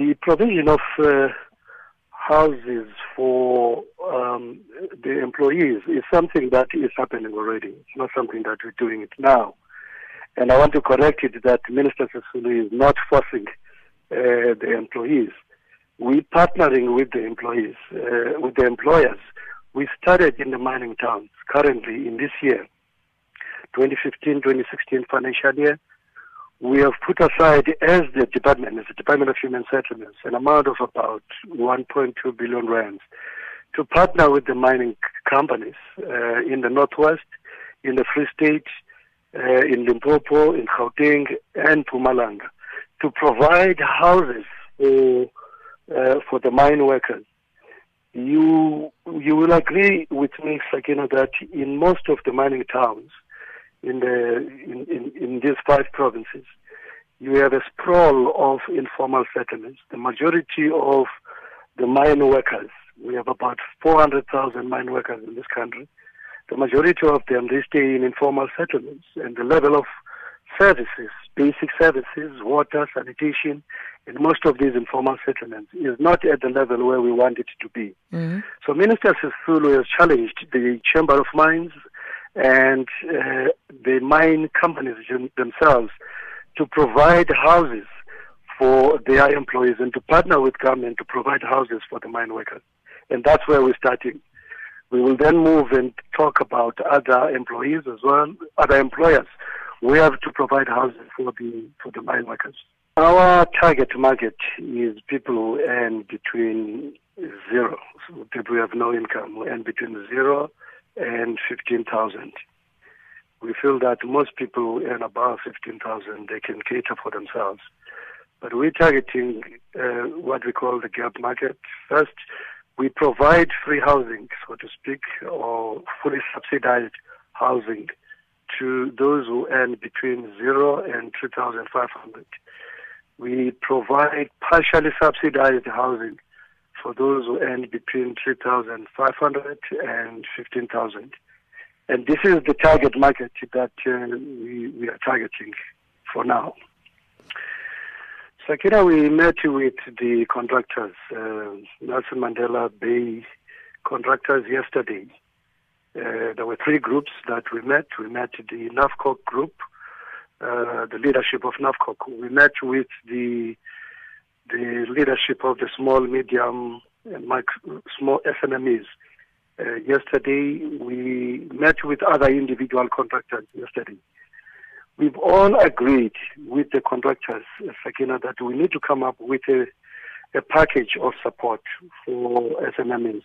The provision of uh, houses for um, the employees is something that is happening already. It's not something that we're doing it now. And I want to correct it that Minister Sisulu is not forcing uh, the employees. We're partnering with the employees, uh, with the employers. We started in the mining towns currently in this year, 2015-2016 financial year we have put aside as the department, as the Department of Human Settlements, an amount of about 1.2 billion rands to partner with the mining companies uh, in the northwest, in the Free State, uh, in Limpopo, in Gauteng, and Mpumalanga to provide houses for uh, for the mine workers. You you will agree with me, Sakina, that in most of the mining towns, in the in, in, in these five provinces, you have a sprawl of informal settlements. The majority of the mine workers, we have about 400,000 mine workers in this country. The majority of them, they stay in informal settlements, and the level of services, basic services, water, sanitation, in most of these informal settlements is not at the level where we want it to be. Mm-hmm. So Minister Sisulu has challenged the Chamber of Mines and uh, the mine companies themselves to provide houses for their employees and to partner with government to provide houses for the mine workers. And that's where we're starting. We will then move and talk about other employees as well, other employers. We have to provide houses for the for the mine workers. Our target market is people who earn between zero, so people who have no income, who earn between zero and 15,000. We feel that most people who earn above 15,000, they can cater for themselves. But we're targeting uh, what we call the gap market. First, we provide free housing, so to speak, or fully subsidized housing to those who earn between zero and 2,500. We provide partially subsidized housing for those who earn between 3,500 and 15,000. And this is the target market that uh, we, we are targeting for now. Sakina, we met with the contractors, uh, Nelson Mandela Bay contractors yesterday. Uh, there were three groups that we met. We met the NAFCOC group, uh, the leadership of NAFCOC. We met with the the leadership of the small, medium, and micro, small SMMEs. Uh, yesterday, we met with other individual contractors yesterday. We've all agreed with the contractors, Sakina, that we need to come up with a, a package of support for SMMEs.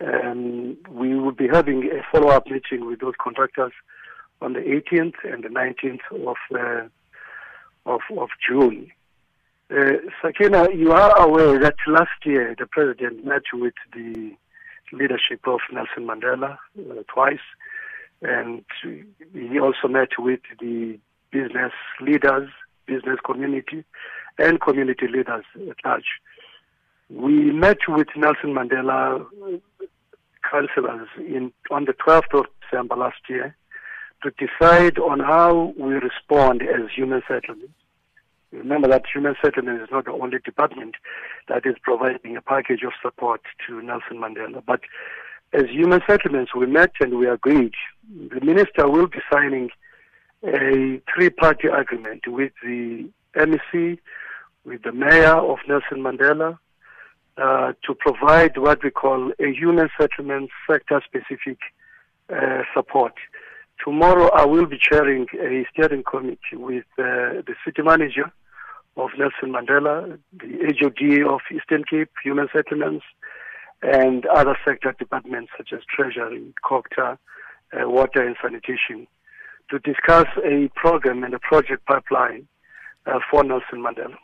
And we will be having a follow-up meeting with those contractors on the 18th and the 19th of uh, of, of June. Uh, Sakina, you are aware that last year the president met with the leadership of Nelson Mandela uh, twice, and he also met with the business leaders, business community, and community leaders at large. We met with Nelson Mandela councillors in on the 12th of December last year to decide on how we respond as human settlements Remember that Human Settlement is not the only department that is providing a package of support to Nelson Mandela. But as Human Settlements, we met and we agreed. The minister will be signing a three-party agreement with the MEC, with the mayor of Nelson Mandela, uh, to provide what we call a human settlement sector-specific uh, support. Tomorrow I will be chairing a steering committee with uh, the city manager of Nelson Mandela, the HOD of Eastern Cape, Human Settlements, and other sector departments such as Treasury, COGTA, uh, Water and Sanitation, to discuss a program and a project pipeline uh, for Nelson Mandela.